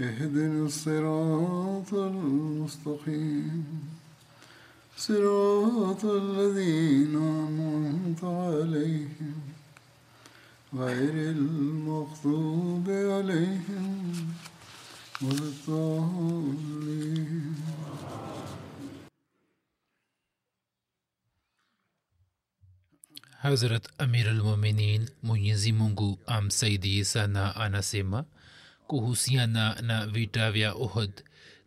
اهدنا الصراط المستقيم. صراط الذين أنعمت عليهم. غير المغضوب عليهم ولا الضالين. Hazrat Amir al-Muminin Mwenyezi Mungu amsaidie sana anasema kuhusiana na vita vya Uhud.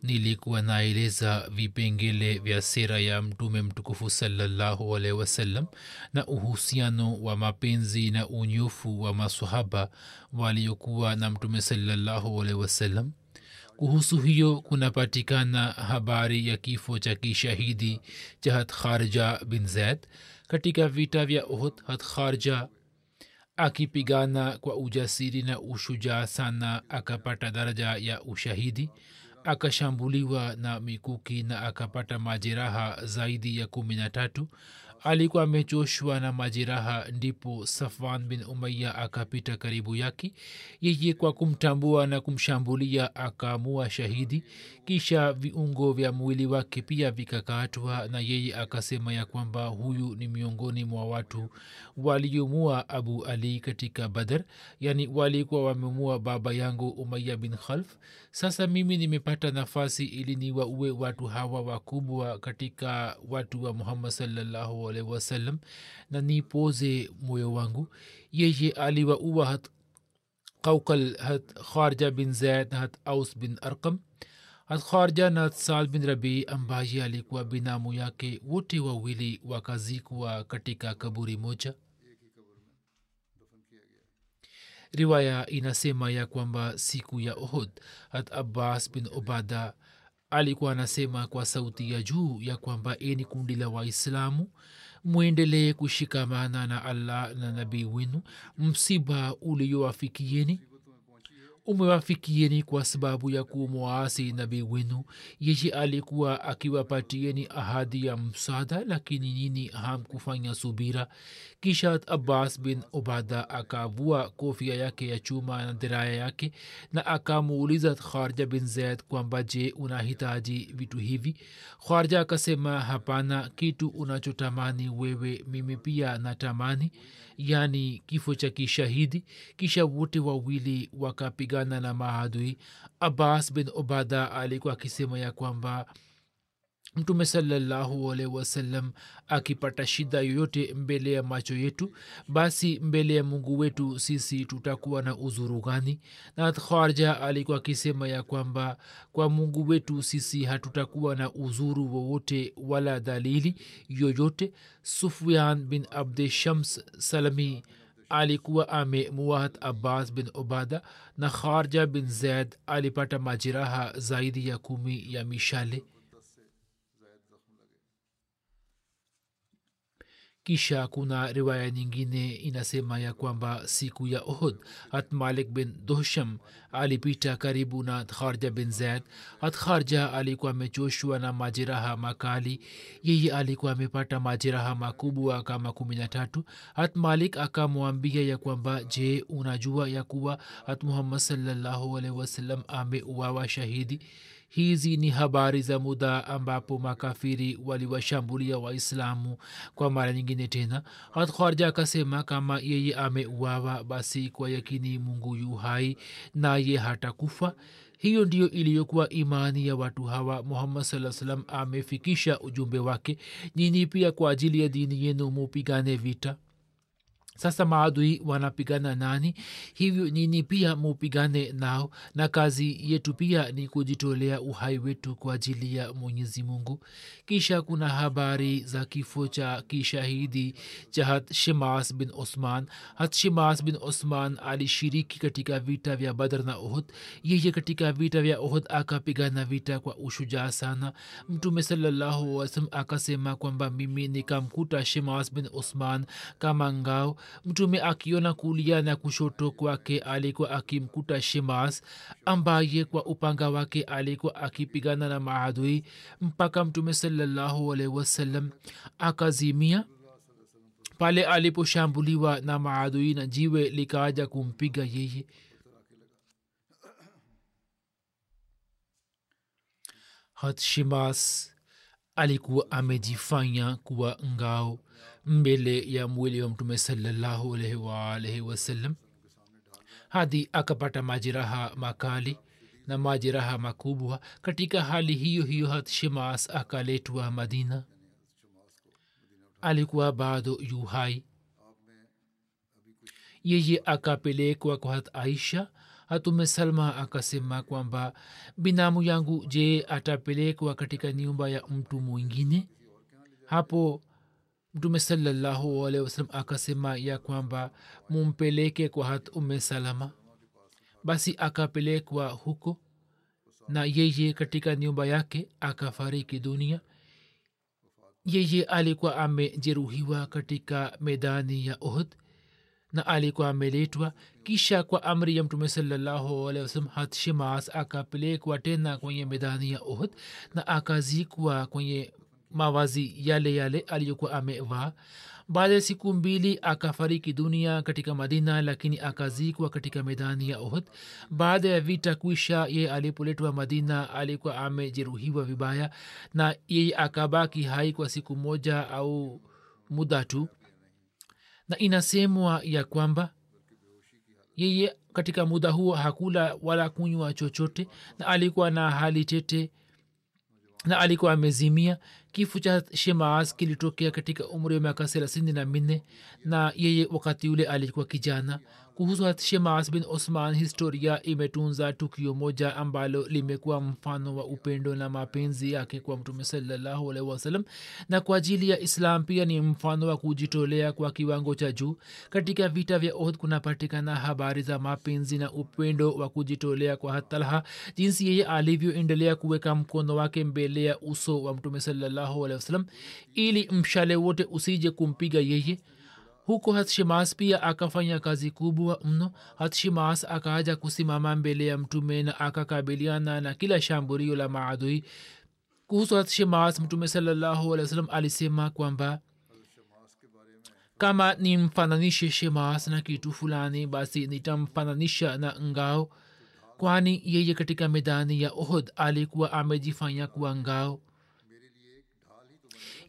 Nilikuwa naeleza vipengele vya sera ya mtume mtukufu salallahu alaihi wasallam na uhusiano wa mapenzi na unyofu wa masahaba waliokuwa na mtume salallahu alaihi wasallam. Kuhusu hiyo kunapatikana habari ya kifo cha kishahidi cha hat kharja bin zaid. Katika vita vya uhud hat kharja akipigana kwa ujasiri na ushujaa sana akapata daraja ya ushahidi akashambuliwa na mikuki na akapata majeraha zaidi ya kumi na tatu alikuwa amechoshwa na majeraha ndipo safwan bin umaya akapita karibu yake. Yeye kwa kumtambua na kumshambulia akaamua shahidi. Kisha viungo vya mwili wake pia vikakatwa na yeye akasema ya kwamba huyu ni miongoni mwa watu waliomua abu ali katika badar yani walikuwa wamemua baba yangu umaya bin khalf. Sasa mimi nimepata nafasi ili niwaue watu hawa wakubwa katika watu wa muhammad salllahu alaihi wasallam na nipoze moyo wangu. Yeye aliwaua hat qaukal hat kharja bin zaid na hat aus bin arkam hat kharja na hat sal bin rabii ambaye alikuwa binamu yake wote wawili wakazikwa katika kaburi moja. Riwaya inasema ya kwamba siku ya ohod hat abbas bin obada alikuwa anasema kwa sauti ya juu ya kwamba eni kundi la waislamu mwendelee kushikamana na allah na nabii wenu. Msiba uliowafikieni umewafikieni kwa sababu ya kumwasi nabii wenu. Yeye alikuwa akiwapatieni ahadi ya msaada lakini nini hamkufanya subira. Kisha abbas bin obada akavua kofia yake ya chuma na diraya yake na akamuuliza kharja bin zaid kwamba je unahitaji vitu hivi? Kharja akasema hapana kitu unachotamani wewe mimi pia natamani yani kifo cha kishahidi kisha wote wawili wakapigana na maadui. Abbas bin obada alikuwa akisema ya kwamba mtume salallahu alaihi wasallam akipata shida yoyote mbele ya macho yetu basi mbele ya mungu wetu sisi tutakuwa na uzuru gani? Na alikuwa akisema ya kwamba kwa mungu wetu sisi hatutakuwa na uzuru wowote wala dalili yoyote. Sufyan bin abde shams salami alikuwa amemuahat abbas bin obada na kharja bin zaid alipata majeraha zaidi ya kumi ya mishale kisha kuna riwaya nyingine inasema ya kwamba siku ya ohud hat malik bin dohsham alipita karibu na kharja bin zaid hat kharja alikuwa amechoshwa na majeraha makali. Yeye alikuwa amepata majeraha makubwa kama kumi na tatu. Hat malik akamwambia ya kwamba je unajua ya kuwa hat muhammad sallahualhi wasallam ameuawa shahidi hizi ni habari za muda ambapo makafiri waliwashambulia waislamu. Kwa mara nyingine tena hat akasema kama yeye ameuawa basi kwa yakini mungu yu hai naye hatakufa hiyo ndiyo iliyokuwa imani ya watu hawa. Muhammad saa salam amefikisha ujumbe wake. Nyinyi pia kwa ajili ya dini yenu mupigane vita sasa maadui wanapigana nani? Hivyo nini pia mupigane nao? Na kazi yetu pia ni kujitolea uhai wetu kwa ajili ya mwenyezi mungu. Kisha kuna habari za kifo cha kishahidi cha hatshimas bin osman. Hatshimas bin osman alishiriki katika vita vya badr na uhud. Yeye katika vita vya uhud akapigana vita kwa ushujaa sana. Mtume salallahu wasalam akasema kwamba mimi nikamkuta shimas bin osman kama ngao mtume akiona kulia na kushoto kwake alikuwa akimkuta shimas ambaye kwa upanga wake alikuwa akipigana na maadui mpaka mtume salallahu alaihi akazimia. Pale aliposhambuliwa na maadui na jiwe likaaja kumpiga yeye. Hat shimas alikuwa amejifanya kuwa ngao mbele ya mwili wa mtume salallahu alaihi waalaihi wasallam hadi akapata majeraha makali na majeraha makubwa. Katika hali hiyo hiyo had shemas akaletwa madina. Alikuwa bado yu hai. Yeye akapelekwa kwa hat aisha. Hatume salma akasema kwamba binamu yangu je atapelekwa katika nyumba ya mtu mwingine? Hapo mtume salallahu alehi wasalam akasema ya kwamba mumpeleke kwa hat ume salama. Basi akapelekwa huko na yeye katika nyumba yake akafariki dunia. Yeye alikuwa amejeruhiwa katika medani ya ohd na alikuwa ameletwa. Kisha kwa amri ya mtume salallahu alehi wasalam hat shimas akapelekwa tena kwenye medani ya ohd na akazikwa kwenye mawazi yale yale aliyokuwa amevaa. Baada ya siku mbili akafariki dunia katika madina lakini akazikwa katika medani ya ohd baada ya vita kuisha yeye alipoletwa madina alikuwa amejeruhiwa vibaya na yeye akabaki hai kwa siku moja au muda tu. Na inasemwa ya kwamba yeye katika muda huo hakula wala kunywa chochote na alikuwa na hali tete na alikuwa amezimia kifo cha shemaas kilitokea katika umri wa miaka thelathini na minne na yeye wakati ule alikuwa kijana kuhusu shemaas bin osman historia imetunza tukio moja ambalo limekuwa mfano wa upendo na mapenzi yake kwa mtume salallahu alaihi na kwa ajili ya islam pia ni mfano wa kujitolea kwa kiwango cha juu. Katika vita vya ohd kunapatikana habari za mapenzi na upendo wa kujitolea kwa hatalha jinsi yeye alivyoendelea kuweka mkono wake mbele ya uso wa mtume salallahu alehi ili mshale wote usije kumpiga yeye huko hatshimas pia akafanya kazi kubwa mno. Hatshimas akaaja kusimama mbele ya mtume na akakabiliana na kila shambulio la maadui. Kuhusu hatshimas mtume salallahu alisema kwamba kama nimfananishe shemas na kitu fulani basi nitamfananisha na ngao kwani yeye katika medani ya ohod alikuwa amejifanya kuwa ngao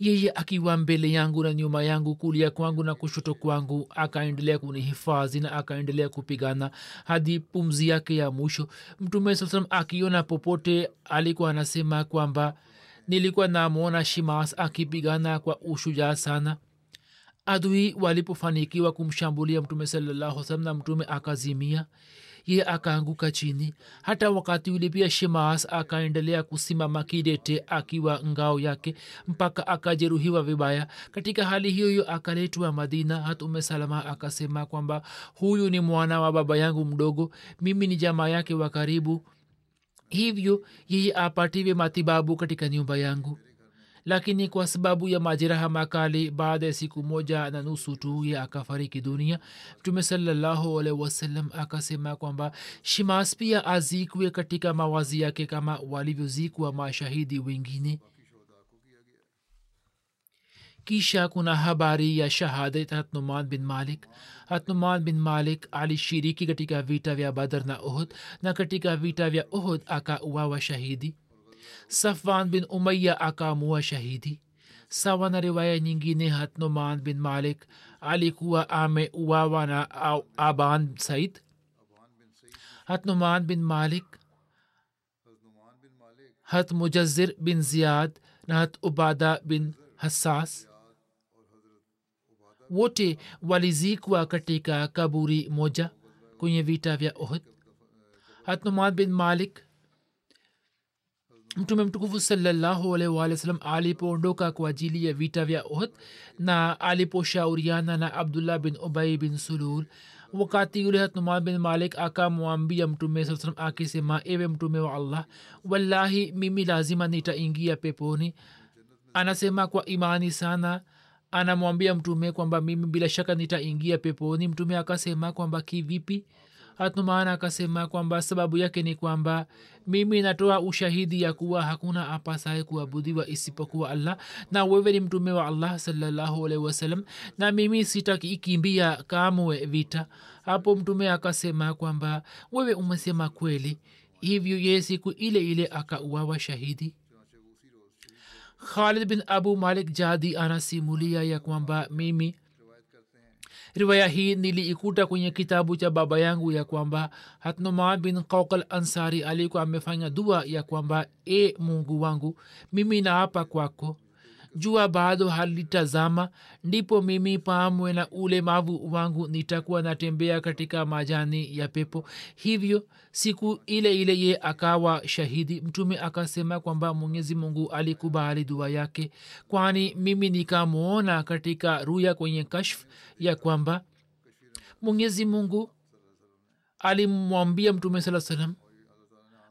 yeye akiwa mbele yangu na nyuma yangu kulia kwangu na kushoto kwangu akaendelea kunihifadhi na akaendelea kupigana hadi pumzi yake ya mwisho. Mtume saa salam akiona popote alikuwa anasema kwamba nilikuwa namwona shimas akipigana kwa ushujaa sana. Adui walipofanikiwa kumshambulia mtume salallahu salam na mtume akazimia ye akaanguka chini. Hata wakati ule pia shimaas akaendelea kusimama kidete akiwa ngao yake mpaka akajeruhiwa vibaya. Katika hali hiyo hiyo akaletwa madina. Hatume salama akasema kwamba huyu ni mwana wa baba yangu mdogo. Mimi ni jamaa yake wa karibu. Hivyo yeye apatiwe matibabu katika nyumba yangu lakini kwa sababu ya majeraha makali baada ya siku moja na nusu tu ye akafariki dunia mtume salallahu alaihi wasallam akasema kwamba shimas pia azikwe katika mawazi yake kama walivyozikwa mashahidi wengine. Kisha kuna habari ya shahadat hatnuman bin malik. Hatnuman bin malik alishiriki katika vita vya badar na uhud na katika vita vya uhud akauawa shahidi safwan bin umaya akaamua shahidi. Sawa na riwaya nyingine hatnuman bin malik alikuwa ameuawa na aban said. Hatnuman bin malik hat mujazir bin ziyad na hat ubada bin hassas. Wote walizikwa katika kaburi moja kwenye vita vya ohd hat numad bin malik mtume mtukufu sallahualwasalam alipoondoka kwa ajili ya vita vya ohd na aliposhauriana na abdullah bin ubai bin sulul wakati yule hatnuman bin malik akamwambia mtume saa akisema ewe mtume wa allah wallahi mimi lazima nitaingia peponi. Anasema kwa imani sana anamwambia mtume kwamba mimi bila shaka nitaingia peponi. Mtume akasema kwamba kivipi hatnuman akasema kwamba sababu yake ni kwamba mimi natoa ushahidi ya kuwa hakuna apasaye kuabudiwa isipokuwa allah na wewe ni mtume wa allah salallahu alaihi wasallam na mimi sitakikimbia kamwe vita. Hapo mtume akasema kwamba wewe umesema kweli hivyo ye siku ile ile akauawa shahidi. Khalid bin abu malik jadi anasimulia ya kwamba mimi riwaya hii niliikuta kwenye kitabu cha baba yangu ya kwamba hatnoma bin qaukal ansari alikuwa amefanya dua ya kwamba e mungu wangu mimi naapa kwako jua bado halitazama ndipo mimi pamwe na ulemavu wangu nitakuwa natembea katika majani ya pepo. Hivyo siku ile ile ye akawa shahidi mtume akasema kwamba mwenyezi mungu alikubali dua yake kwani mimi nikamwona katika ruya kwenye kashf ya kwamba mwenyezi mungu alimwambia mtume saa salam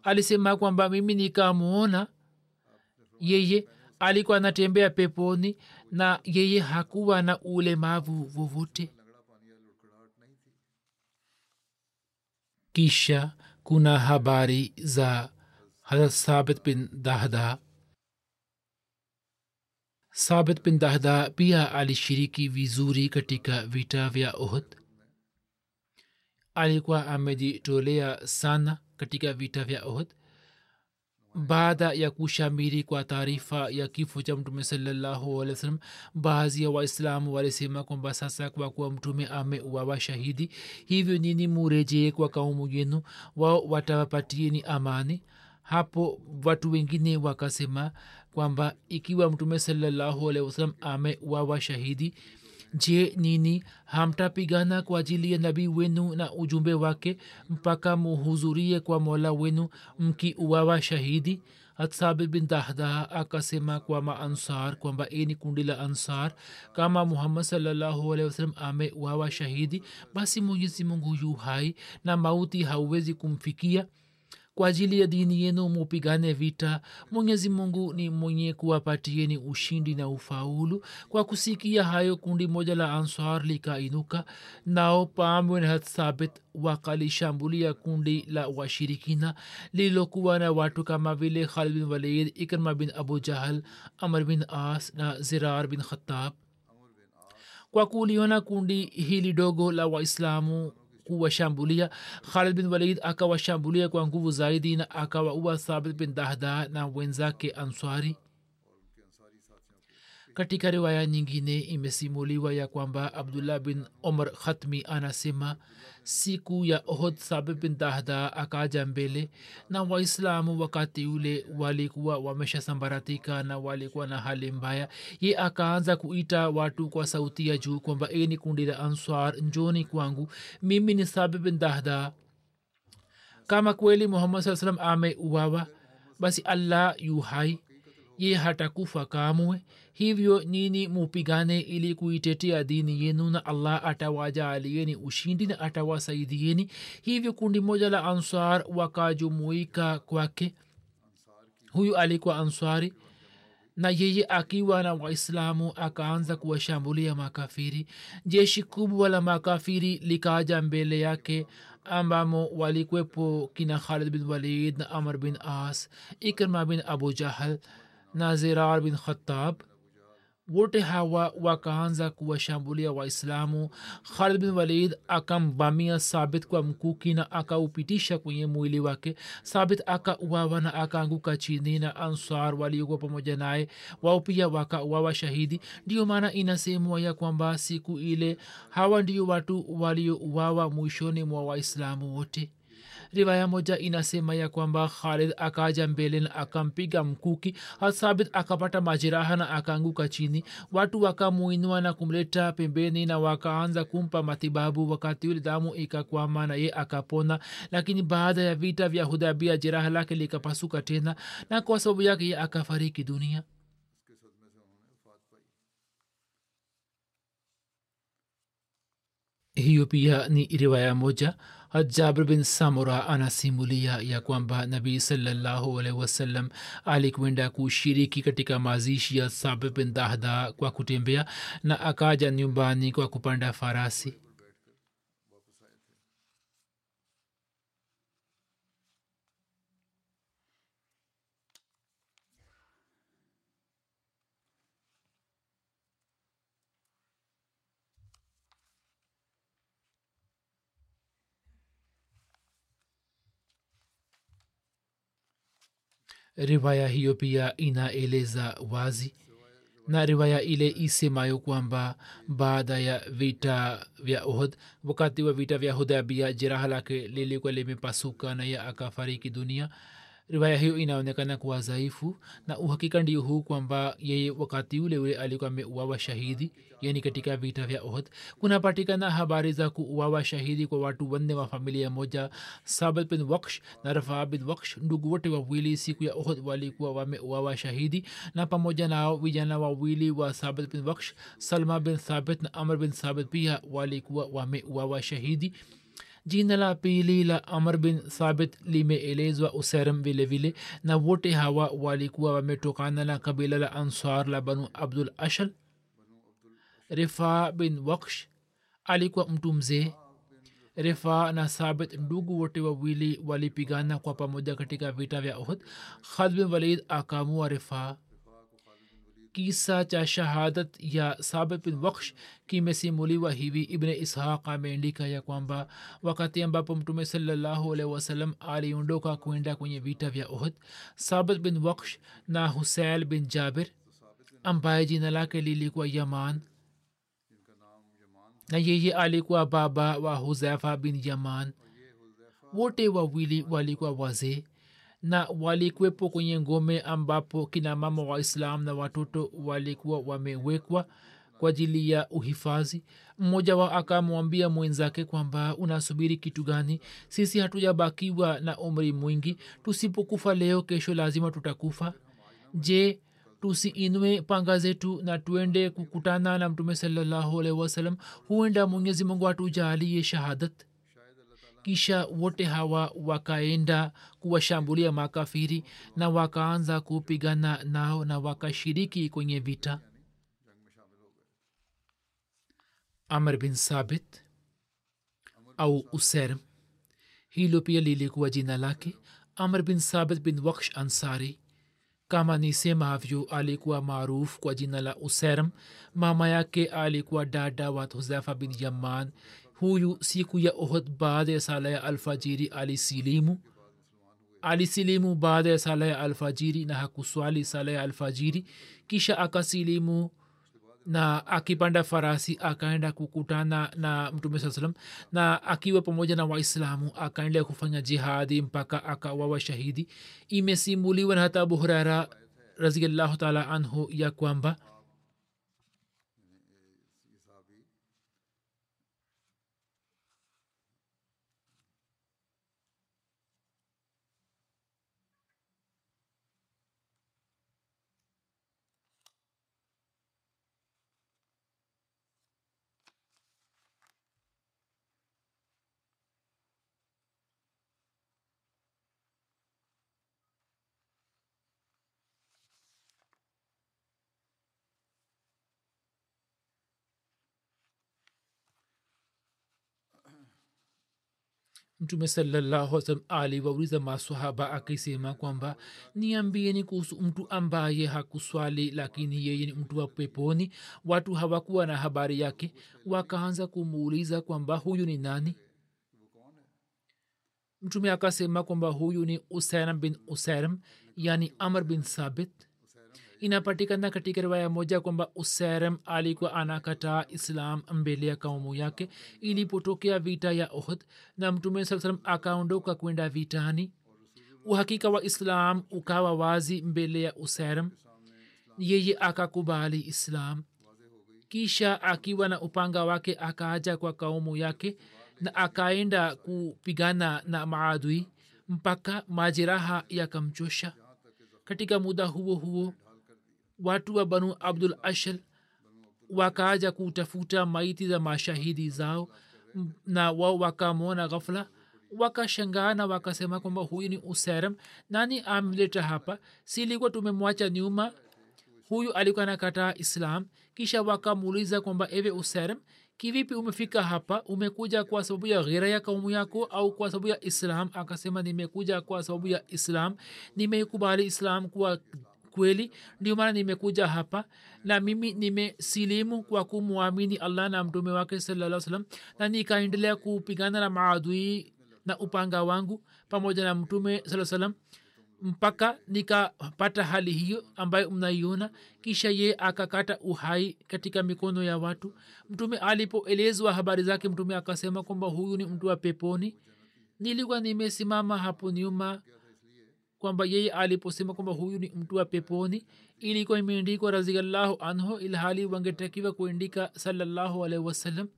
alisema kwamba mimi nikamwona yeye alikuwa anatembea peponi na yeye hakuwa na ulemavu wowote. Kisha kuna habari za harat sabit bin dahda. Sabit bin dahda pia alishiriki vizuri katika vita vya ohd alikuwa amejitolea sana katika vita vya ohd baada ya kushamiri kwa taarifa ya kifo cha mtume sallahualwasalam baadhi ya waislamu walisema kwamba sasa kwa kuwa mtume ameuawa shahidi hivyo nini murejee kwa kaumu yenu? Wao watawapatieni amani? Hapo watu wengine wakasema kwamba ikiwa mtume sallahualwasalam ameuawa shahidi je nini? Hamtapigana kwa ajili ya nabii wenu na ujumbe wake mpaka muhuzurie kwa mola wenu mkiuawa shahidi? Hatsabi bin dahdaha akasema kwa maansar kwamba ini ni kundi la ansar kama muhammad salllahu alehi wasalam ameuawa shahidi basi mwenyezi mungu yu hai na mauti hauwezi kumfikia kwa ajili ya dini yenu mupigane vita. Mwenyezi mungu ni mwenye kuwapatieni ushindi na ufaulu. Kwa kusikia hayo kundi moja la ansar likainuka nao pamwe na wakalishambulia kundi la washirikina lililokuwa na watu kama vile khalid bin walid ikrma bin abu jahal amr bin as na zirar bin khatab kwa kuliona kundi hili dogo la waislamu kuwashambulia. Khalid bin walid akawashambulia kwa nguvu zaidi na akawaua thabit bin dahda na wenzake answari katika riwaya nyingine imesimuliwa ya kwamba abdullah bin omar khatmi anasema siku ya ohod sabit bin dahda akaja mbele na waislamu wakati ule walikuwa wameshasambaratika na walikuwa na hali mbaya. Ye akaanza kuita watu kwa sauti ya juu kwamba e ni kundi la answar njoni kwangu. Mimi ni sabit bin dahda. Kama kweli muhammad saa salam ameuawa basi allah yu hai ye hatakufa kamwe? Hivyo nini mupigane ili kuitetea dini yenu na allah atawajaalieni ushindi na atawasaidieni? Hivyo kundi moja la ansar wakajumuika kwake. Huyu alikuwa answari na yeye akiwa na waislamu akaanza kuwashambulia makafiri. Jeshi kubwa la makafiri likaja mbele yake ambamo walikwepo kina khalid bin walid na amr bin as ikrma bin abu jahal na zirar bin khatab wote hawa wakaanza kuwashambulia waislamu. Khalid bin walid akambamia sabit kwa mkuki na akaupitisha kwenye mwili wake. Sabit akauawa na akaanguka chini na ansar waliokuwa pamoja naye wao pia wakauawa shahidi. Ndiyo maana inasemwa ya kwamba siku ile hawa ndio watu waliouawa mwishoni mwa waislamu wote riwaya moja inasema ya kwamba khalid akaja mbele na akampiga mkuki hasabit akapata majeraha na akaanguka chini. Watu wakamuinua na kumleta pembeni na wakaanza kumpa matibabu. Wakati ule damu ikakwama na ye akapona lakini baada ya vita vya hudabia jeraha lake likapasuka tena na kwa sababu yake ye akafariki dunia. Hiyo pia ni riwaya moja jabir bin samura anasimulia ya kwamba nabii salallahu alaihi wasallam alikwenda kushiriki katika mazishi ya sabi bin dahda kwa kutembea na akaja nyumbani kwa kupanda farasi riwaya hiyo pia inaeleza wazi na riwaya ile isemayo kwamba baada ya vita vya uhud wakati wa vita vya hudabia jeraha lake lilikuwa limepasuka na ye akafariki dunia riwaya hiyo inaonekana kuwa dhaifu na uhakika ndio huu kwamba yeye wakati ule ule alikuwa ameuawa shahidi yani katika vita vya ohd kunapatikana habari za kuuawa shahidi kwa watu wanne wa familia moja sabit bin waksh na rafaa bin waksh ndugu wote wawili siku ya ohd walikuwa wameuawa shahidi na pamoja nao vijana wawili wa sabit bin waksh salma bin thabit na amr bin thabit pia walikuwa wameuawa shahidi jina la pili la amr bin thabit limeelezwa userem vile vile na wote hawa walikuwa wametokana na kabila la ansar la banu abdul ashal. Rifa bin waksh alikuwa mtu mzee. Rifa na thabit ndugu wote wawili walipigana kwa pamoja katika vita vya uhud. Khalid bin walid akamua rifa kisa cha shahadat ya sabit bin waksh kimesimuliwa hivi ibne ishaq ameandika ya kwamba wakati ambapo mtume salallahu alaihi wasallam aliondoka kwenda kwenye vita vya uhud sabit bin waksh na husail bin jabir ambaye jina lake lilikuwa yaman na yeye alikuwa baba wa huzaifa bin yaman. Wote wawili walikuwa wazee na walikuwepo kwenye ngome ambapo kina mama wa islam na watoto walikuwa wamewekwa kwa ajili ya uhifadhi. Mmoja wa akamwambia mwenzake kwamba unasubiri kitu gani? Sisi hatujabakiwa na umri mwingi. Tusipokufa leo kesho lazima tutakufa. Je tusiinwe panga zetu na tuende kukutana na mtume salallahu alaihi huenda mwenyezi mungu atujalie shahadat kisha wote hawa wakaenda kuwashambulia makafiri na wakaanza kupigana nao na wakashiriki kwenye vita. Amr bin sabit au userm hilo pia lilikuwa jina lake amr bin sabit bin waksh ansari. Kama nisemavyo alikuwa maarufu kwa jina la userm. Mama yake alikuwa dada wa huzafa bin yaman huyu siku ya uhud baada ya sala ya alfajiri alisilimu. Alisilimu baada ya sala ya alfajiri na hakuswali sala ya alfajiri. Kisha akasilimu na akipanda farasi akaenda kukutana na mtume saa salam na akiwa pamoja na waislamu akaendelea kufanya jihadi mpaka akawawa shahidi imesimuliwa na hata abu hurara raziallahu taala anhu ya kwamba mtume sallahualm aliwauliza masahaba akisema kwamba niambieni kuhusu mtu ambaye hakuswali lakini yeye ni mtu wa peponi. Watu hawakuwa na habari yake wakaanza kumuuliza kwamba huyu ni nani? Mtume akasema kwamba huyu ni usaram bin usaram yani amr bin sabit inapatikana katika riwaya moja kwamba userem alikuwa anakataa islam mbele ya kaumu yake ilipotokea vita ya ohd na mtume saa salam akaondoka kwenda vitani. Uhakika wa islam ukawa wazi mbele ya userem. Yeye akakubali islam. Kisha akiwa na upanga wake akaaja kwa kaumu yake na akaenda kupigana na maadui mpaka majeraha yakamchosha. Katika muda huo huo watu wa banu abdul ashal wakaaja kutafuta maiti za mashahidi zao na wao wakamwona ghafla. Wakashangaa na wakasema kwamba huyu ni userem nani amleta hapa? Silikuwa tumemwacha nyuma? Huyu alikuwa nakataa islam. Kisha wakamuuliza kwamba ewe userem kivipi umefika hapa? Umekuja kwa sababu ya ghira ya kaumu yako au kwa sababu ya islam? Akasema nimekuja kwa sababu ya islam. Nimeikubali islam kuwa kweli. Ndio maana nimekuja hapa na mimi nimesilimu kwa kumwamini allah na mtume wake salaa salam na nikaendelea kupigana na maadui na upanga wangu pamoja na mtume saa salam mpaka nikapata hali hiyo ambayo mnaiona. Kisha ye akakata uhai katika mikono ya watu. Mtume alipoelezwa habari zake mtume akasema kwamba huyu ni mtu wa peponi. Nilikuwa nimesimama hapo nyuma kwamba yeye aliposema kwamba huyu ni mtu wa peponi ilikuwa imeandikwa raziallahu anhu ilhali wangetakiwa kuandika salallahu alaihi wasallam.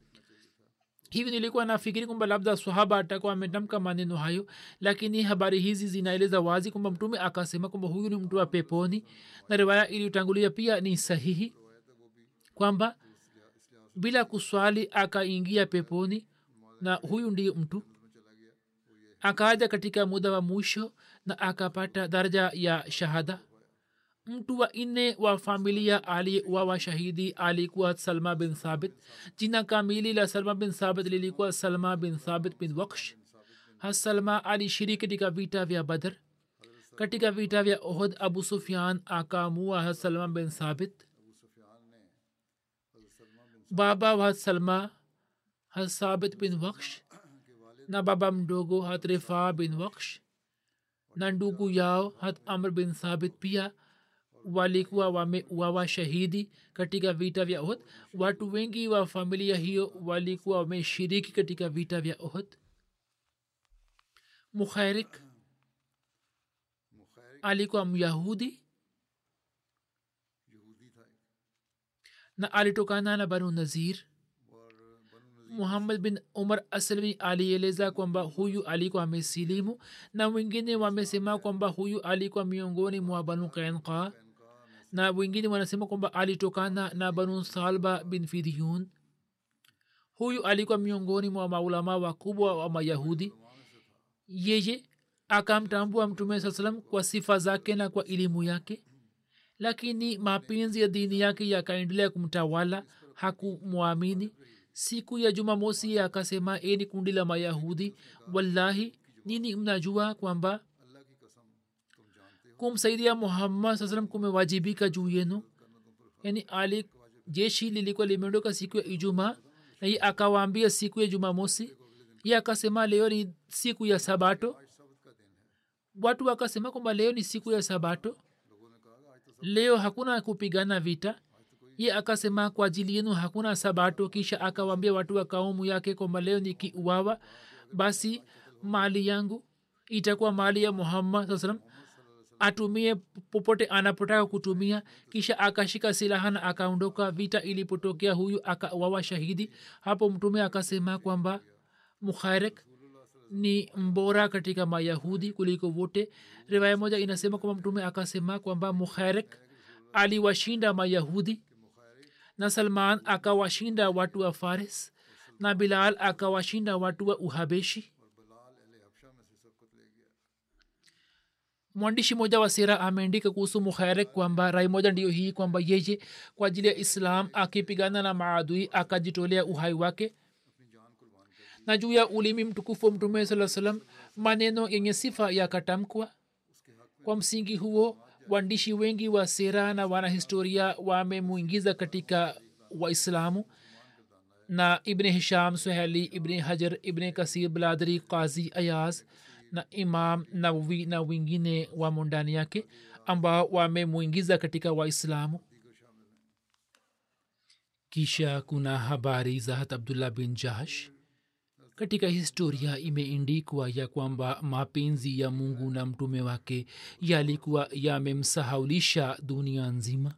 Hivi nilikuwa nafikiri kwamba labda sahaba atakuwa ametamka maneno hayo lakini habari hizi zinaeleza wazi kwamba mtume akasema kwamba huyu ni mtu wa peponi na riwaya iliyotangulia pia ni sahihi kwamba bila kuswali akaingia peponi na huyu ndiye mtu. Akaja katika muda wa mwisho na akapata daraja ya shahada mtu wa nne wa familia aliyeuawa shahidi alikuwa salma bin thabit jina kamili la salma bin thabit lilikuwa salma bin thabit bin waksh hasalma alishiriki katika vita vya badr katika vita vya ohd abu sufyan akamua hasalma bin thabit baba wa salma hasabit bin waksh na baba mdogo hatrifa bin waksh na ndugu yao hat amr bin thabit pia walikuwa wameuawa shahidi katika vita vya ohd watu wengi wa familia hiyo walikuwa wameshiriki katika vita vya ohd mukhairik alikuwa myahudi na alitokana na banu nazir muhammad bin umar aslmi alieleza kwamba huyu alikuwa amesilimu na wengine wamesema kwamba huyu alikuwa miongoni mwa banu kainqa na wengine wanasema kwamba alitokana na banu salba bin fidhiyun huyu alikuwa miongoni mwa maulama wakubwa wa mayahudi. Yeye akamtambua mtume saa salam kwa sifa zake na kwa elimu yake lakini mapenzi ya dini yake yakaendelea kumtawala hakumwamini siku ya jumamosi akasema eni kundi la mayahudi wallahi nini mnajua kwamba kumsaidia muhammad saa salam kumewajibika juu yenu. Yani ali jeshi lilikuwa limeondoka siku ya ijumaa na ye akawaambia siku ya jumamosi. Ye akasema leo ni siku ya sabato. Watu wakasema kwamba leo ni siku ya sabato. Leo hakuna kupigana vita ye akasema kwa ajili yenu hakuna sabato. Kisha akawaambia watu wa kaumu yake kwamba leo nikiuawa basi mali yangu itakuwa mali ya muhammad saa salam atumie popote anapotaka kutumia. Kisha akashika silaha na akaondoka. Vita ilipotokea huyu akawawa shahidi. Hapo mtume akasema kwamba mukharek ni mbora katika mayahudi kuliko wote. Riwaya moja inasema kwamba mtume akasema kwamba mukharek aliwashinda mayahudi na salman akawashinda watu wa faris na bilal akawashinda watu wa uhabeshi. Mwandishi moja wa sera ameandika kuhusu mukhairek kwamba rai moja ndiyo hii kwamba yeye kwa ajili ya islam akipigana na maadui akajitolea uhai wake. Na juu ya ulimi mtukufu wa mtume saa salam maneno yenye sifa yakatamkwa kwa msingi huo waandishi wengi wa sera na wanahistoria wamemwingiza katika waislamu. Na ibn hisham suheli ibn hajar ibn kasir bladri qazi ayaz na imam nawawi na wengine wamo ndani yake ambao wamemwingiza katika waislamu. Kisha kuna habari za hat abdullah bin jahsh katika historia imeindikwa ya kwamba mapenzi ya mungu na mtume wake yalikuwa yamemsahaulisha dunia nzima.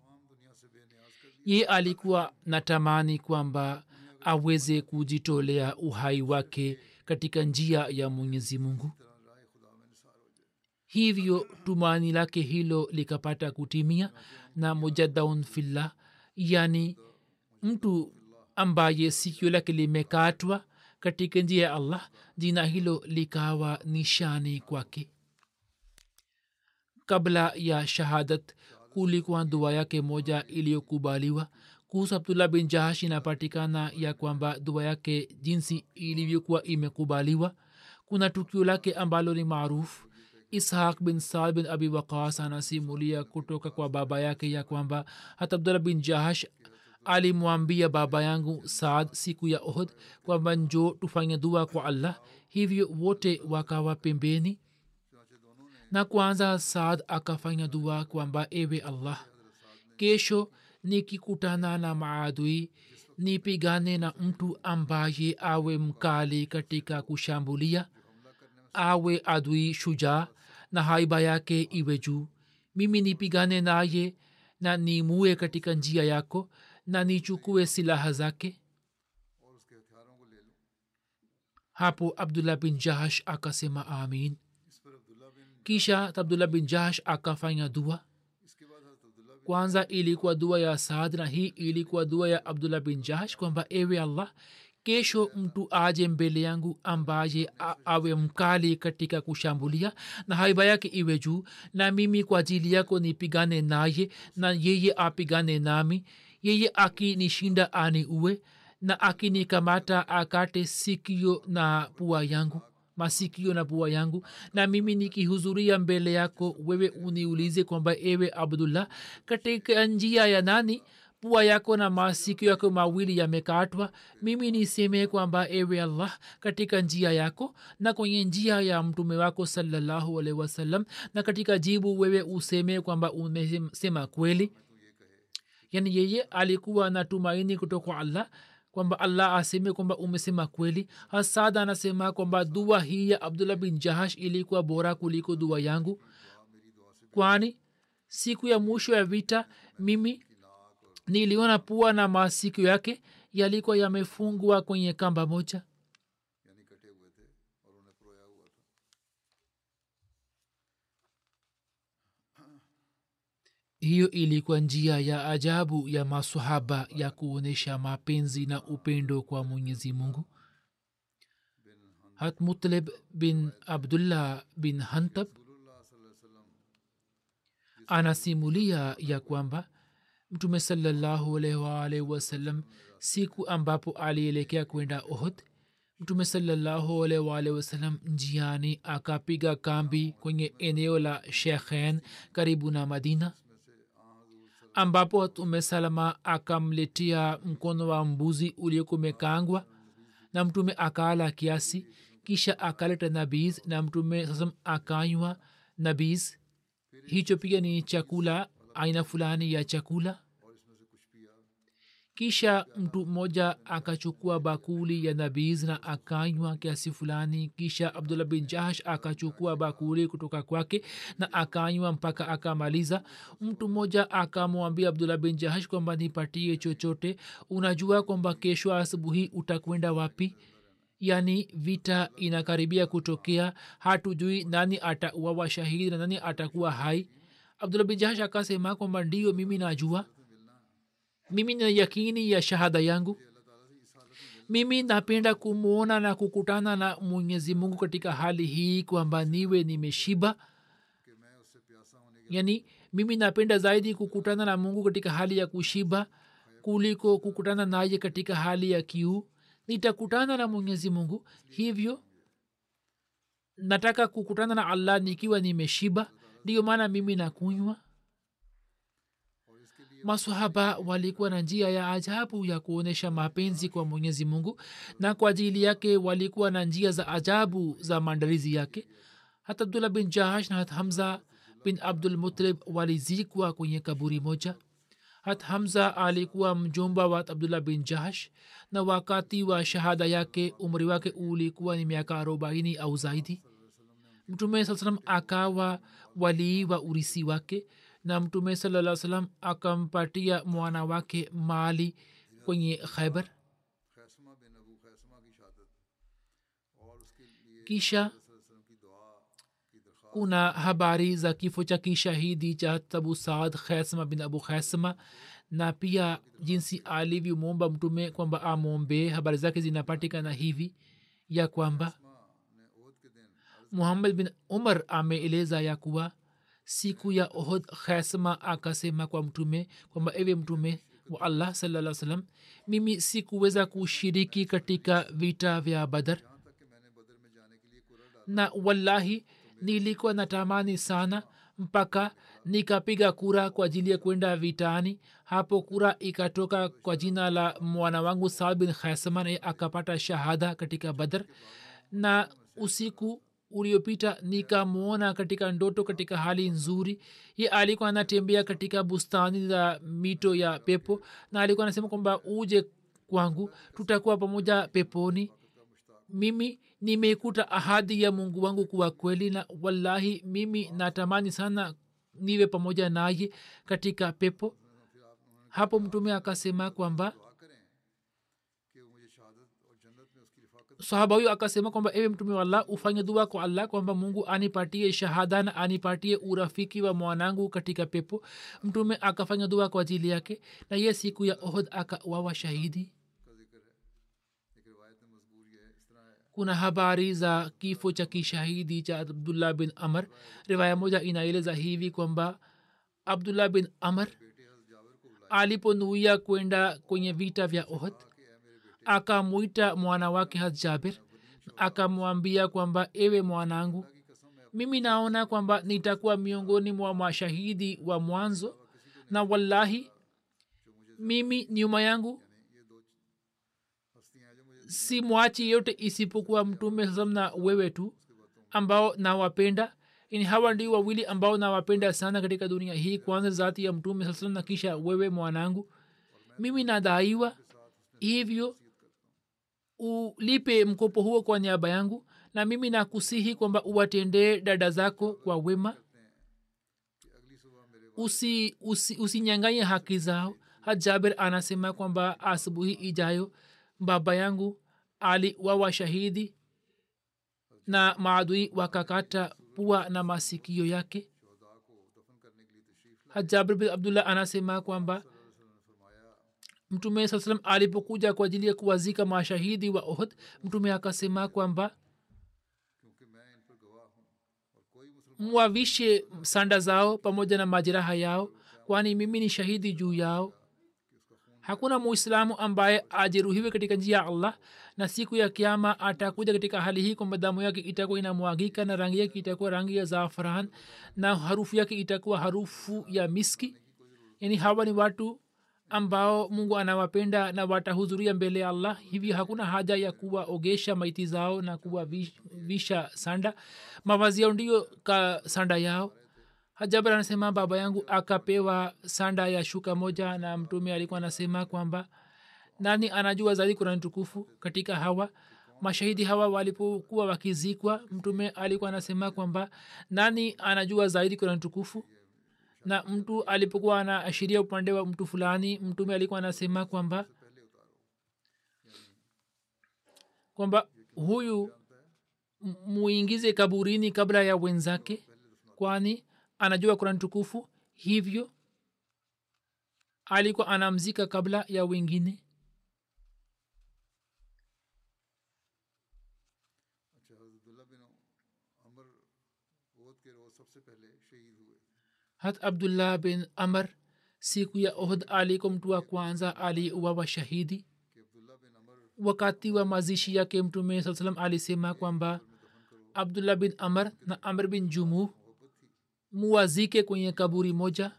Ye alikuwa natamani kwamba aweze kujitolea uhai wake katika njia ya mwenyezi mungu. Hivyo tumani lake hilo likapata kutimia na mujadaun fillah yani mtu ambaye sikio lake limekatwa katika njia ya allah jina hilo likawa nishani kwake. Kabla ya shahadat kulikuwa dua yake moja iliyokubaliwa kuhusu abdullah bin jahash. Inapatikana ya kwamba dua yake jinsi ilivyokuwa imekubaliwa kuna tukio lake ambalo ni maarufu. Ishaq bin saad bin abi waqas anasimulia kutoka kwa baba yake ya kwamba hata abdullah bin jahash alimwambia baba yangu saad siku ya ohd kwamba njo tufanye dua kwa allah. Hivyo wote wakawa pembeni. Na kwanza saad akafanya dua kwamba ewe allah kesho nikikutana na maadui nipigane na mtu ambaye awe mkali katika kushambulia awe adui shujaa na haiba yake iwe juu. Mimi nipigane naye na nimue katika njia yako na nichukue silaha zake? Hapo abdullah bin jahash akasema amin. Kisha abdullah bin jahash akafanya dua. Kwanza ilikuwa dua ya saad na hii ilikuwa dua ya abdullah bin jahash kwamba ewe allah kesho mtu aje mbele yangu ambaye awe mkali katika kushambulia na haiba yake iwe juu na mimi kwa ajili yako nipigane naye na yeye apigane nami yeye akinishinda ani uwe na akinikamata akate sikio na pua yangu masikio na pua yangu. Na mimi nikihuzuria mbele yako wewe uniulize kwamba ewe abdullah katika njia ya nani? Pua yako na masikio yako mawili yamekatwa. Mimi niseme kwamba ewe allah katika njia yako na kwenye njia ya mtume wako salallahu alaihi wasallam na katika jibu wewe useme kwamba umesema kweli yani yeye alikuwa na tumaini kutoka allah kwamba allah aseme kwamba umesema kweli. Hasada anasema kwamba dua hii ya abdullah bin jahash ilikuwa bora kuliko dua yangu. Kwani siku ya mwisho ya vita mimi niliona pua na masikio yake yalikuwa yamefungwa kwenye kamba moja hiyo ilikuwa njia ya ajabu ya masahaba ya kuonyesha mapenzi na upendo kwa mwenyezi mungu. Hat mutlib bin abdullah bin hantab anasimulia ya kwamba mtume salallahu alaihi waalaihi wasallam siku ambapo alielekea kwenda ohd mtume salallahu alaihi waalaihi wasallam njiani akapiga kambi kwenye eneo la shekhen karibu na madina ambapo mtume salama akamletea mkono wa mbuzi uliokumekangwa na mtume akaala kiasi kisha akaleta nabiz na mtume sasam akanywa nabiz hicho pia ni chakula aina fulani ya chakula kisha mtu mmoja akachukua bakuli ya nabiz na akanywa kiasi fulani. Kisha abdullah bin jahash akachukua bakuli kutoka kwake na akanywa mpaka akamaliza. Mtu mmoja akamwambia abdullah bin jahash kwamba nipatie chochote. Unajua kwamba kesho asubuhi utakwenda wapi? Yaani vita inakaribia kutokea. Hatujui nani atauawa shahidi na nani atakuwa hai. Abdullah bin jahash akasema kwamba ndiyo mimi najua mimi na yakini ya shahada yangu. Mimi napenda kumwona na kukutana na mwenyezi mungu katika hali hii kwamba niwe nimeshiba. Yani mimi napenda zaidi kukutana na mungu katika hali ya kushiba kuliko kukutana naye katika hali ya kiu. Nitakutana na mwenyezi mungu hivyo nataka kukutana na allah nikiwa nimeshiba. Ndiyo maana mimi nakunywa masahaba walikuwa na njia ya ajabu ya kuonyesha mapenzi kwa mwenyezi mungu na kwa ajili yake walikuwa na njia za ajabu za maandalizi yake. Hata abdullah bin jahash na hat hamza bin abdulmutlib walizikwa kwenye kaburi moja. Hat hamza alikuwa mjomba wa abdullah bin jahash na wakati wa shahada yake umri wake ulikuwa ni miaka arobaini au zaidi. Mtume saa salam akawa walii wa urisi wake na mtume salaa salam akampatia mwana wake mali kwenye khaibar kisha kuna habari za kifo cha kishahidi cha tabu saad khesma bin abu khasma na pia jinsi alivyomwomba mtume kwamba amwombee. Habari zake zinapatikana hivi ya kwamba muhammad bin umar ameeleza ya kuwa siku ya ohod khasma akasema kwa mtume kwamba ewe mtume wa allah salaa salam mimi sikuweza kushiriki katika vita vya badar na wallahi nilikuwa natamani sana mpaka nikapiga kura kwa ajili ya kwenda vitani. Hapo kura ikatoka kwa jina la mwana wangu saad bin khasma naye akapata shahada katika badar na usiku uliopita nikamwona katika ndoto katika hali nzuri. Ye alikuwa anatembea katika bustani za mito ya pepo na alikuwa anasema kwamba uje kwangu tutakuwa pamoja peponi. Mimi nimeikuta ahadi ya mungu wangu kuwa kweli na wallahi mimi natamani sana niwe pamoja naye katika pepo. Hapo mtume akasema kwamba sahaba huyo akasema kwamba ewe mtume wa allah ufanye dua kwa allah kwamba mungu anipatie shahada na anipatie urafiki wa mwanangu katika pepo. Mtume akafanya dua kwa ajili yake na ye siku ya ohd akawawa shahidi. Kuna habari za kifo cha kishahidi cha abdullah bin amr. Riwaya moja inaeleza hivi kwamba abdullah bin amr aliponuia kwenda kwenye vita vya ohd akamwita mwana wake hat jabir akamwambia kwamba ewe mwanangu mimi naona kwamba nitakuwa miongoni mwa mashahidi wa mwanzo na wallahi mimi nyuma yangu si mwachi yote isipokuwa mtume sasam na wewe tu ambao nawapenda. Ni hawa ndio wawili ambao nawapenda sana katika dunia hii kwanza zati ya mtume sasam na kisha wewe mwanangu. Mimi nadhaiwa hivyo ulipe mkopo huo kwa niaba yangu na mimi nakusihi kwamba uwatendee dada zako kwa wema. Usinyanganye usi, usi haki zao. Hajaber anasema kwamba asubuhi ijayo baba yangu aliwawa shahidi na maadui wakakata pua na masikio yake. Hajabir bin abdullah anasema kwamba mtume saa salam alipokuja kwa ajili ya kuwazika mashahidi wa ohd mtume akasema kwamba mwavishe sanda zao pamoja na majeraha yao kwani mimi ni shahidi juu yao. Hakuna muislamu ambaye ajeruhiwe katika njia ya allah na siku ya kiama atakuja katika hali hii kwamba damu yake itakuwa inamwagika na rangi yake itakuwa rangi ya zafran na harufu yake itakuwa harufu ya miski. Yani hawa ni watu ambao mungu anawapenda na watahudhuria mbele ya allah. Hivyo hakuna haja ya kuwaogesha maiti zao na kuwavisha sanda. Mavazi yao ndiyo ka sanda yao. Hajabar anasema baba yangu akapewa sanda ya shuka moja na mtume alikuwa anasema kwamba nani anajua zaidi kurani tukufu katika hawa? Mashahidi hawa walipokuwa wakizikwa mtume alikuwa anasema kwamba nani anajua zaidi kurani tukufu na mtu alipokuwa anaashiria upande wa mtu fulani mtume alikuwa anasema kwamba kwamba huyu m- muingize kaburini kabla ya wenzake kwani anajua kurani tukufu hivyo alikuwa anamzika kabla ya wengine अच्छा हजरतुल्ला बिन अमर ओद के रोज सबसे पहले शहीद हुए hat abdullah bin amar siku ya ohd alikomtu wa kwanza aliuawa shahidi wakati wa mazishi yake mtume saa salam alisema kwamba abdullah bin amar na amr bin jumuh muwazike kwenye kaburi moja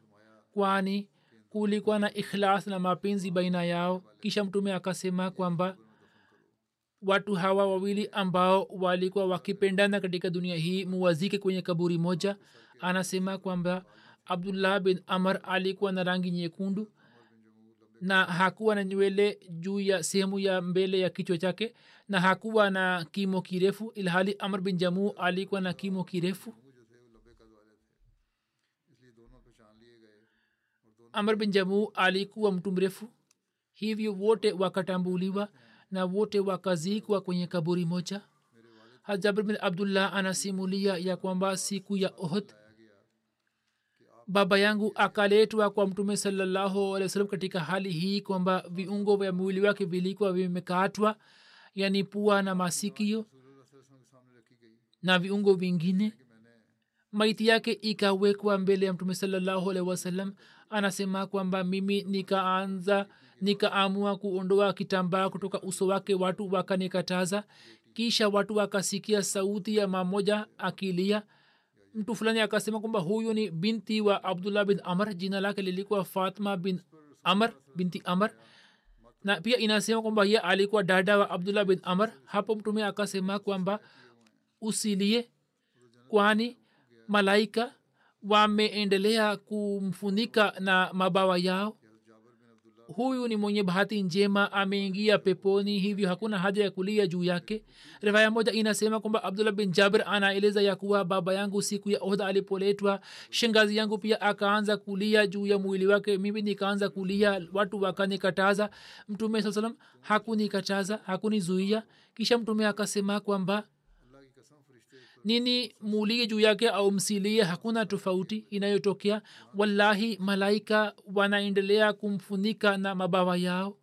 kwani kulikuwa na ikhlas na mapenzi baina yao. Kisha mtume akasema kwamba watu hawa wawili ambao walikuwa wakipendana katika dunia hii muwazike kwenye kaburi moja. Anasema kwamba abdullah bin amar alikuwa na rangi nyekundu na hakuwa na nywele juu ya sehemu ya mbele ya kichwa chake na hakuwa na kimo kirefu ilhali amr bin jamuu alikuwa na kimo kirefu. Amr bin jamuu alikuwa mtu mrefu hivyo wote wakatambuliwa na wote wakazikwa kwenye kaburi moja. Hajabr bin abdullah anasimulia ya kwamba siku ya ohd baba yangu akaletwa kwa mtume salallahu alehi wasalam katika hali hii kwamba viungo vya mwili wake vilikuwa vimekatwa yani pua na masikio na viungo vingine. Maiti yake ikawekwa mbele ya mtume salallahu alehi wasalam anasema kwamba mimi nikaanza nikaamua kuondoa kitambaa kutoka uso wake watu wakanikataza. Kisha watu wakasikia sauti ya mamoja akilia mtu fulani akasema kwamba huyu ni binti wa abdullah bin amr jina lake lilikuwa fatma bin amr binti amr. Na pia inasema kwamba ye alikuwa dada wa abdullah bin amr. Hapo mtume akasema kwamba usilie kwani malaika wameendelea kumfunika na mabawa yao huyu ni mwenye bahati njema ameingia peponi hivyo hakuna haja ya kulia juu yake. Rivaya moja inasema kwamba abdullah bin jabir anaeleza ya kuwa baba yangu siku ya ohda alipoletwa shangazi yangu pia akaanza kulia juu ya mwili wake. Mimi nikaanza kulia watu wakanikataza. Mtume saa salam hakunikataza hakunizuia. Kisha mtume akasema kwamba nini mulie juu yake au msilie hakuna tofauti inayotokea. Wallahi malaika wanaendelea kumfunika na mabawa yao.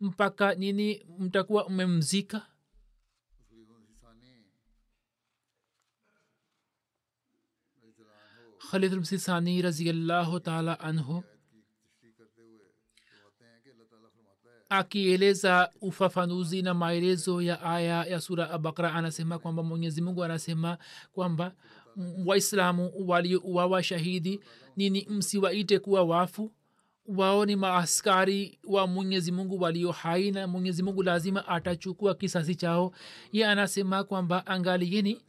Mpaka nini mtakuwa mmemzika? Khalidulmsisani raziallahu taala anhu akieleza ufafanuzi na maelezo ya aya ya sura abakra anasema kwamba mwenyezi mungu anasema kwamba waislamu waliouawa shahidi nini msiwaite kuwa wafu? Wao ni maaskari wa mwenyezi mungu walio hai na mwenyezi mungu lazima atachukua kisasi chao. Ye anasema kwamba angalieni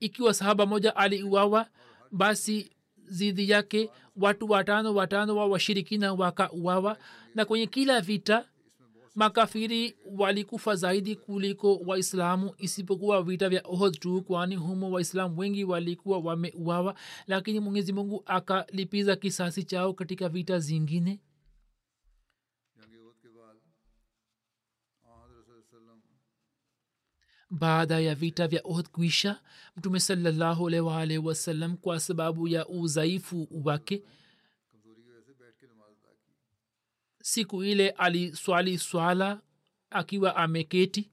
ikiwa sahaba moja aliuawa basi zidi yake watu watano watano wa washirikina wakauawa na kwenye kila vita makafiri walikufa zaidi kuliko waislamu isipokuwa vita vya ohod tu kwani humo waislamu wengi walikuwa wameuawa lakini mwenyezi mungu akalipiza kisasi chao katika vita zingine. Baada ya vita vya ohd kuisha mtume salallahu waalihi kwa sababu ya udhaifu wake siku ile aliswali swala akiwa ameketi.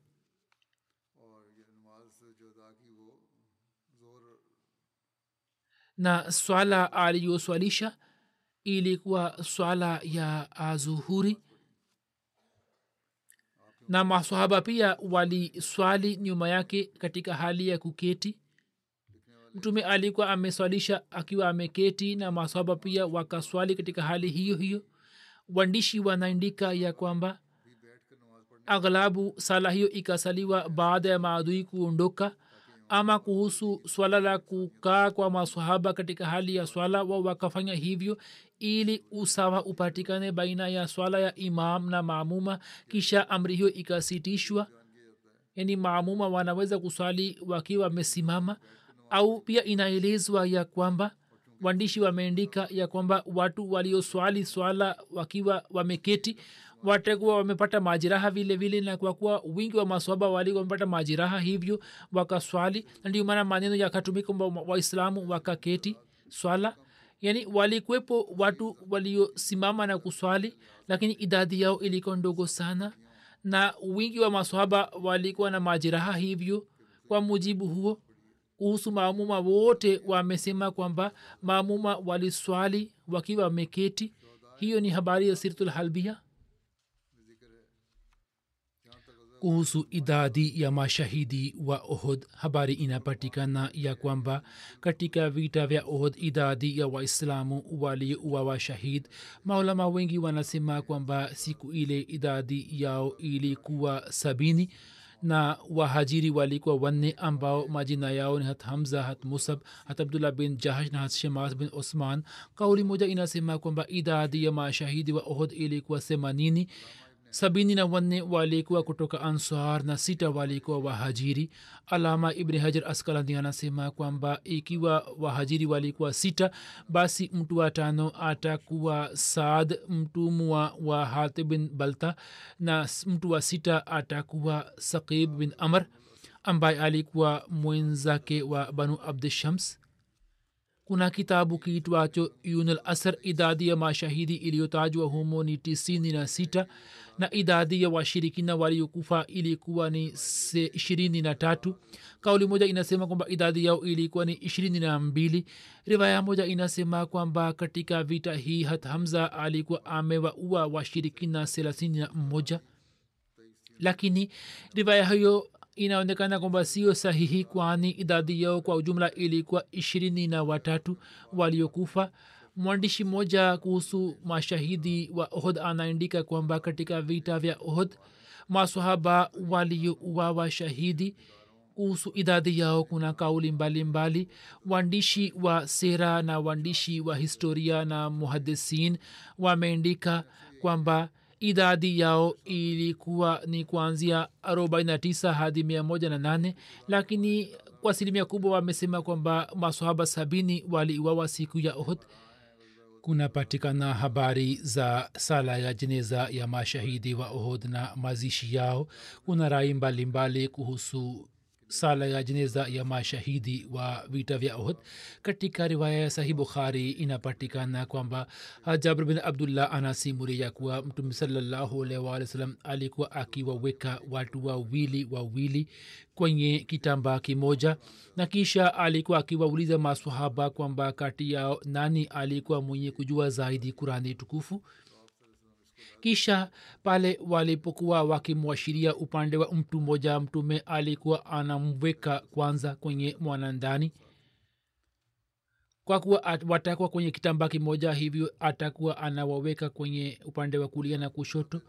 Na swala aliyoswalisha ilikuwa swala ya azuhuri na masahaba pia waliswali nyuma yake katika hali ya kuketi. Mtume alikuwa ameswalisha akiwa ameketi na masahaba pia wakaswali katika hali hiyo hiyo waandishi wanaandika ya kwamba aghlabu sala hiyo ikasaliwa baada ya maadui kuondoka ama kuhusu swala la kukaa kwa masahaba katika hali ya swala wa wakafanya hivyo ili usawa upatikane baina ya swala ya imam na maamuma kisha amri hiyo ikasitishwa. Yani maamuma wanaweza kuswali wakiwa wamesimama au pia inaelezwa ya kwamba waandishi wameandika ya kwamba watu walioswali swala wakiwa wameketi watakuwa wamepata majiraha vile vile na kwa kuwa wingi wa maswaba wali wamepata majiraha hivyo wakaswali na ndio maana maneno yakatumika kwamba waislamu wakaketi swala. Yani walikuwepo watu waliosimama na kuswali lakini idadi yao ilikuwa ndogo sana na wingi wa maswaba walikuwa na majiraha hivyo. Kwa mujibu huo kuhusu maamuma wote wamesema kwamba maamuma waliswali wakiwa wameketi. Hiyo ni habari ya sirtulhalbia kuhusu idadi ya mashahidi wa ohod habari inapatikana ya kwamba katika vita vya ohod idadi ya waislamu waliuawa shahid maulama wengi wanasema kwamba siku ile idadi yao ilikuwa sabini na wahajiri walikuwa wanne ambao majina yao ni hat hamza hat musab hat abdullah bin jahash na hat shemas bin osman. Kauli moja inasema kwamba idadi ya mashahidi wa ohod ilikuwa themanini sabini na wanne walikuwa kutoka ansar na sita walikuwa wahajiri. Alama ibni hajar askalandi anasema kwamba ikiwa wahajiri walikuwa sita basi mtu wa tano atakuwa saad mtumwa wa hatib bin balta na mtu wa sita atakuwa saqib bin amr ambaye alikuwa mwenzake wa banu abdishams kuna kitabu kiitwacho yunal asr idadi ya mashahidi iliyotajwa humo ni tisini na sita na idadi ya washirikina waliokufa ilikuwa ni ishirini na tatu. Kauli moja inasema kwamba idadi yao ilikuwa ni ishirini na mbili. Riwaya moja inasema kwamba katika vita hii hat hamza alikuwa amewaua washirikina thelathini na mmoja. Lakini riwaya hiyo inaonekana kwamba sio sahihi kwani idadi yao kwa ujumla ilikuwa ishirini na watatu waliokufa mwandishi mmoja kuhusu mashahidi wa ohod anaandika kwamba katika vita vya ohod masahaba waliouawa shahidi. Kuhusu idadi yao kuna kauli mbalimbali. Waandishi wa sera na waandishi wa historia na muhadisin wameandika kwamba idadi yao ilikuwa ni kuanzia 49 hadi 18 lakini kwa asilimia kubwa wamesema kwamba masahaba sabini waliuawa siku ya ohd kunapatikana habari za sala ya jeneza ya mashahidi wa ohod na mazishi yao. Kuna rai mbalimbali kuhusu sala ya jeneza ya mashahidi wa vita vya ohd katika riwaya ya sahih bukhari inapatikana kwamba jabr bin abdullah anasimulia kuwa mtume salallahu alaihi alikuwa akiwaweka watu wawili wawili kwenye kitambaa kimoja na kisha alikuwa akiwauliza maswahaba kwamba kati yao nani alikuwa mwenye kujua zaidi kurani tukufu kisha pale walipokuwa wakimwashiria upande wa mtu mmoja mtume alikuwa anamweka kwanza kwenye mwanandani. Kwa kuwa watakuwa kwenye kitambaa kimoja hivyo atakuwa anawaweka kwenye upande wa kulia na kushoto.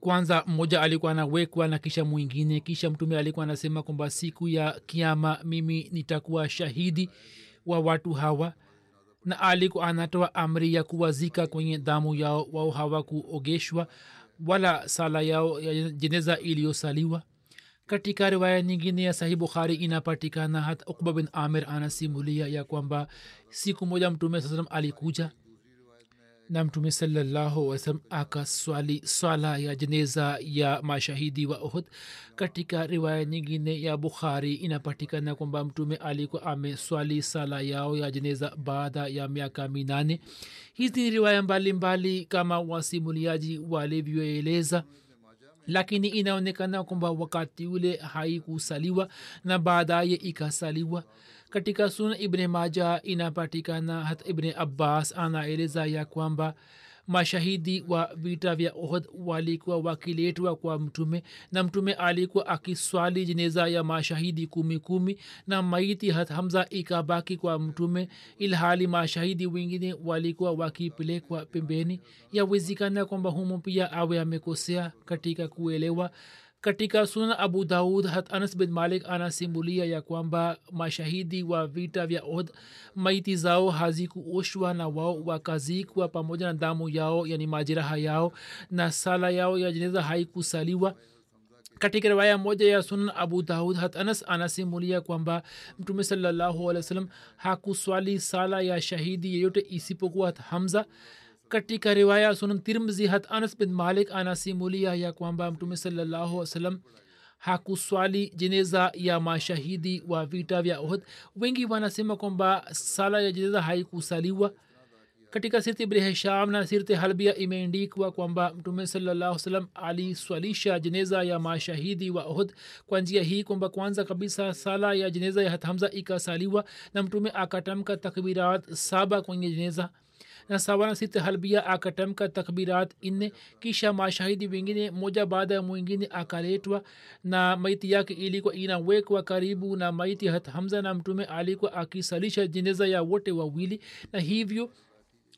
Kwanza mmoja alikuwa anawekwa na kisha mwingine. Kisha mtume alikuwa anasema kwamba siku ya kiama mimi nitakuwa shahidi wa watu hawa na aliku anatoa amri ya kuwazika kwenye damu yao wao hawakuogeshwa wala sala yao ya jeneza iliyosaliwa. Katika riwaya nyingine ya sahih bukhari inapatikana hata ukba bin amir anasimulia ya kwamba siku moja mtume saa salam alikuja na mtume salallahu wasalam akaswali swala ya jeneza ya mashahidi wa uhud. Katika riwaya nyingine ya bukhari inapatikana kwamba mtume alikuwa ameswali sala yao ya jeneza baada ya miaka minane. Hizi ni riwaya mbalimbali mbali kama wasimuliaji walivyoeleza lakini inaonekana kwamba wakati ule haikusaliwa na baadaye ikasaliwa katika suna ibne maja inapatikana hata ibne abbas anaeleza ya kwamba mashahidi wa vita vya ohd walikuwa wakiletwa kwa mtume na mtume alikuwa akiswali jeneza ya mashahidi kumi kumi na maiti hat hamza ikabaki kwa mtume ilhali mashahidi wengine walikuwa wakipelekwa pembeni. Yawezekana kwamba humo pia awe amekosea katika kuelewa katika sunan abu daud hat anas bin malik anasimulia ya kwamba mashahidi wa vita vya od maiti zao hazikuoshwa na wao wakazikwa pamoja na damu yao yani majeraha yao na sala yao ya jeneza haikusaliwa. Katika riwaya moja ya sunan abu daud hat anas anasimulia kwamba mtume salallahu alih wa sallam hakuswali sala ya shahidi yeyote isipokuwa hamza katika riwaya sunan tirmzi hat anas bin malik anasimulia ya kwamba mtume salallahu wasalam hakuswali jeneza ya mashahidi wa vita vya ohd wengi wanasema kwamba sala ya jeneza haikusaliwa. Katika sirti hisham na sirti halbia imeendikwa kwamba mtume salallahu salam aliswalisha jeneza ya mashahidi wa ohd kwa njia hii kwamba kwanza kabisa sala ya jeneza ya hathamza ikasaliwa na mtume akatamka takbirat saba kwenye jeneza na sawana sita halbia akatamka takbirat nne kisha mashahidi wengine moja baada ya mwingine akaletwa na maiti yake ilikuwa inawekwa karibu na maiti hat hamza na mtume alikuwa akisalisha jeneza ya wote wawili na hivyo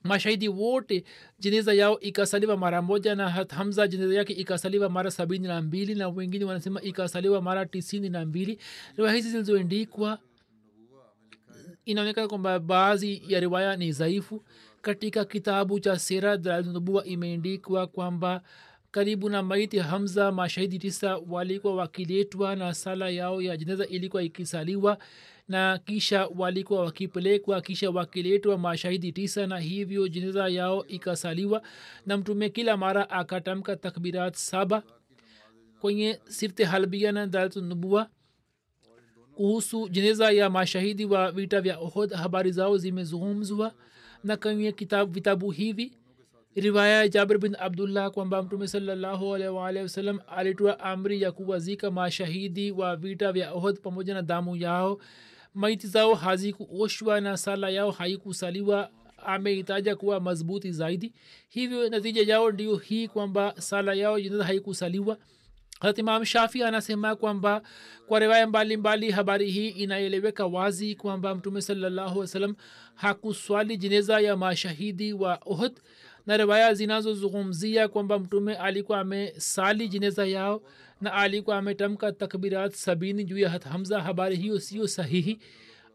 mashahidi wote jeneza yao ikasaliwa mara moja na hat hamza jeneza yake ikasaliwa mara sabini na mbili na wengine wanasema ikasaliwa mara tisini na mbili riwaya hizi zilizoendikwa inaonekana kwamba baadhi ya riwaya ni dhaifu katika kitabu cha sera dalnubua imeendikwa kwamba karibu na maiti hamza mashahidi tisa walikuwa wakiletwa na sala yao ya jeneza ilikuwa ikisaliwa na kisha walikuwa wakipelekwa kisha wakiletwa mashahidi tisa na hivyo jeneza yao ikasaliwa na mtume kila mara akatamka takbirat saba. Kwenye sirte halbia na kuhusu jeneza ya mashahidi wa vita vya ohod habari zao zimezungumzwa na kwenye kitabu vitabu hivi. Riwaya ya jabir bin abdullah kwamba mtume salllahualwalhi wasalam alitoa amri ya kuwazika mashahidi wa vita vya ohod pamoja na damu yao. Maiti zao hazikuoshwa na sala yao haikusaliwa. Ameitaja kuwa madhubuti zaidi. Hivyo natija yao ndio hii kwamba sala yao jinaza haikusaliwa harat imam shafi anasema kwamba kwa riwaya mbalimbali habari hii inaeleweka wazi kwamba mtume salallahu wasalam hakuswali jeneza ya mashahidi wa uhud na riwaya zinazozungumzia kwamba mtume alikuwa amesali jeneza yao na alikuwa ametamka takbirat sabini juu ya hamza habari hiyo siyo sahihi.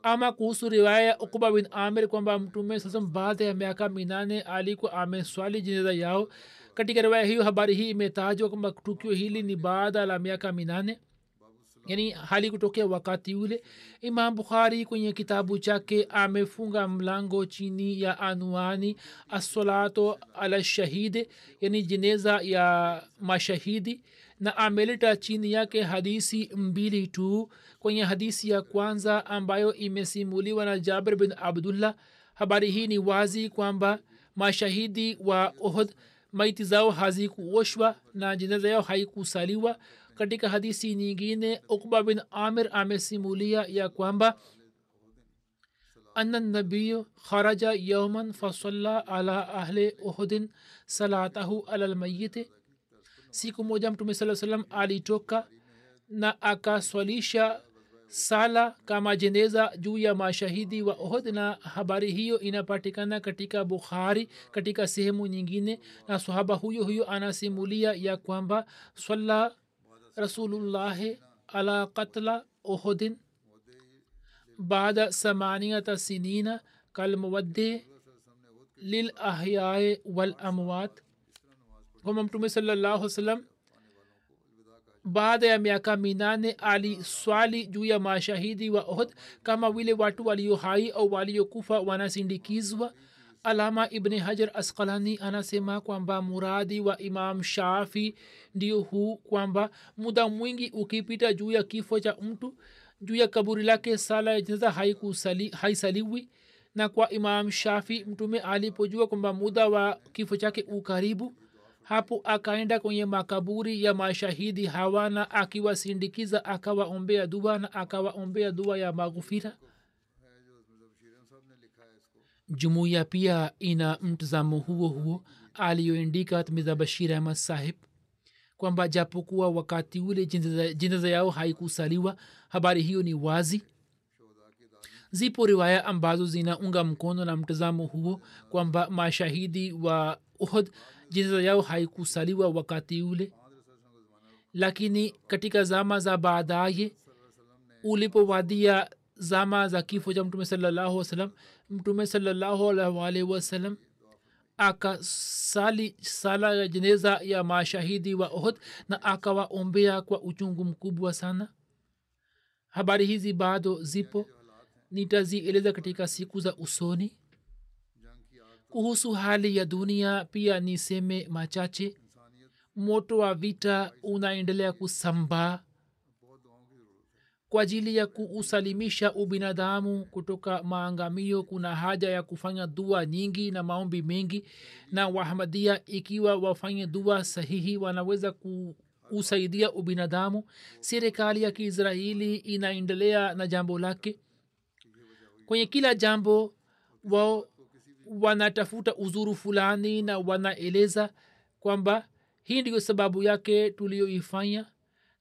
Ama kuhusu riwaya ya ukuba bin amir kwamba mtume sasam baada ya miaka minane alikuwa ameswali jeneza yao katika riwaya hiyo habari hii imetajwa kwamba tukio hili ni baada la miaka minane. Yani hali kutokea wakati ule. Imam bukhari kwenye kitabu chake amefunga mlango chini ya anuani assolatu ala shahidi yani jeneza ya mashahidi na ameleta chini yake hadisi mbili tu. Kwenye hadisi ya kwanza ambayo imesimuliwa na jabir bin abdullah habari hii ni wazi kwamba mashahidi wa ohd maiti zao hazikuoshwa na jeneza yao haikusaliwa. Katika hadisi nyingine ukba bin amir amesimulia ya kwamba ana nabiyu kharaja yauman fasalla ala ahli uhudin salatahu ala lmayiti siku moja mtume saa salam alitoka na akaswalisha sala kama jeneza juu ya mashahidi wa ohd na habari hiyo inapatikana katika bukhari katika sehemu nyingine na sahaba huyo huyo anasimulia ya kwamba swalla rasulullahi ala katla ohodin baada samaniyata sinina kalmuwadde lilahyae walamwat kwamba mtume salallahu salam baada ya miaka minane aliswali juu ya mashahidi wa ohd kama vile watu walio au waliokufa wanasindikizwa. Alama ibni hajar askalani anasema kwamba muradi wa imam shafi ndio huu kwamba muda mwingi ukipita juu ya kifo cha mtu juu ya kaburi lake sala ya jeneza haisaliwi. Na kwa imam shafi mtume alipojua kwamba muda wa kifo chake ukaribu hapo akaenda kwenye makaburi ya mashahidi hawa na akiwasindikiza akawaombea dua na akawaombea dua ya maghufira. Jumuiya pia ina mtazamo huo huo aliyoindika mirza bashir ahmad sahib kwamba japokuwa wakati ule jeneza yao haikusaliwa habari hiyo ni wazi. Zipo riwaya ambazo zinaunga mkono na mtazamo huo kwamba mashahidi wa uhud jeneza yao haikusaliwa wakati ule. Lakini katika zama za baadaye ulipowadia zama za kifo cha mtume salallahu wasalam mtume salallahu alwalhi wasalam akasali sala ya jeneza ya mashahidi wa ohd na akawaombea kwa uchungu mkubwa sana. Habari hizi bado zipo. Nitazieleza katika siku za usoni kuhusu hali ya dunia pia niseme machache. Moto wa vita unaendelea kusambaa kwa ajili ya kuusalimisha ubinadamu kutoka maangamio. Kuna haja ya kufanya dua nyingi na maombi mengi na wahamadia ikiwa wafanye dua sahihi wanaweza kuusaidia ubinadamu. Serikali ya kiisraeli inaendelea na jambo lake. Kwenye kila jambo wao wanatafuta uzuru fulani na wanaeleza kwamba hii ndiyo sababu yake tuliyoifanya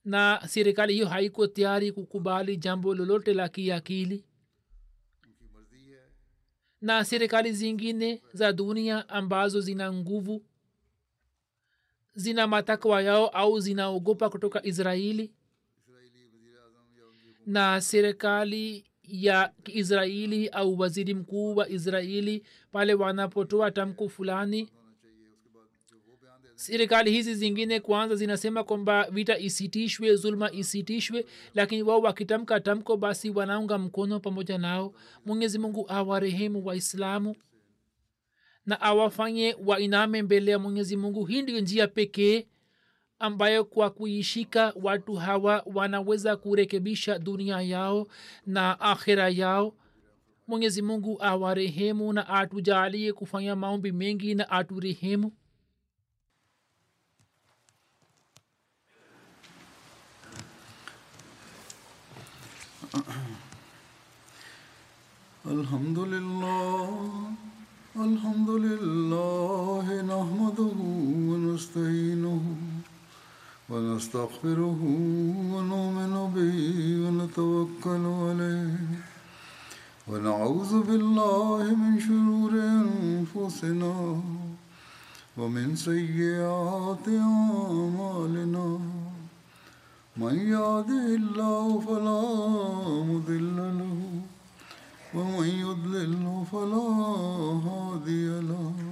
na serikali hiyo haiko tayari kukubali jambo lolote la kiakili. Na serikali zingine za dunia ambazo zina nguvu zina matakwa yao au zinaogopa kutoka israeli. Na serikali ya kiisraeli au waziri mkuu wa israeli pale wanapotoa tamko fulani. Serikali hizi zingine kwanza zinasema kwamba vita isitishwe zulma isitishwe lakini wao wakitamka tamko basi wanaunga mkono pamoja nao. Mwenyezi mungu awarehemu waislamu na awafanye wainame mbele ya mwenyezi mungu. Hii ndio njia pekee ambayo kwa kuishika watu hawa wanaweza kurekebisha dunia yao na akhira yao mwenyezi mungu awarehemu na atujalie kufanya maombi mengi na aturehemu الحمد لله الحمد لله نحمده ونستعينه ونستغفره ونؤمن به ونتوكل عليه. ونعوذ بالله من شرور أنفسنا ومن سيئات أعمالنا. من يهده الله فلا مضل له ومن يضلل فلا هادي له.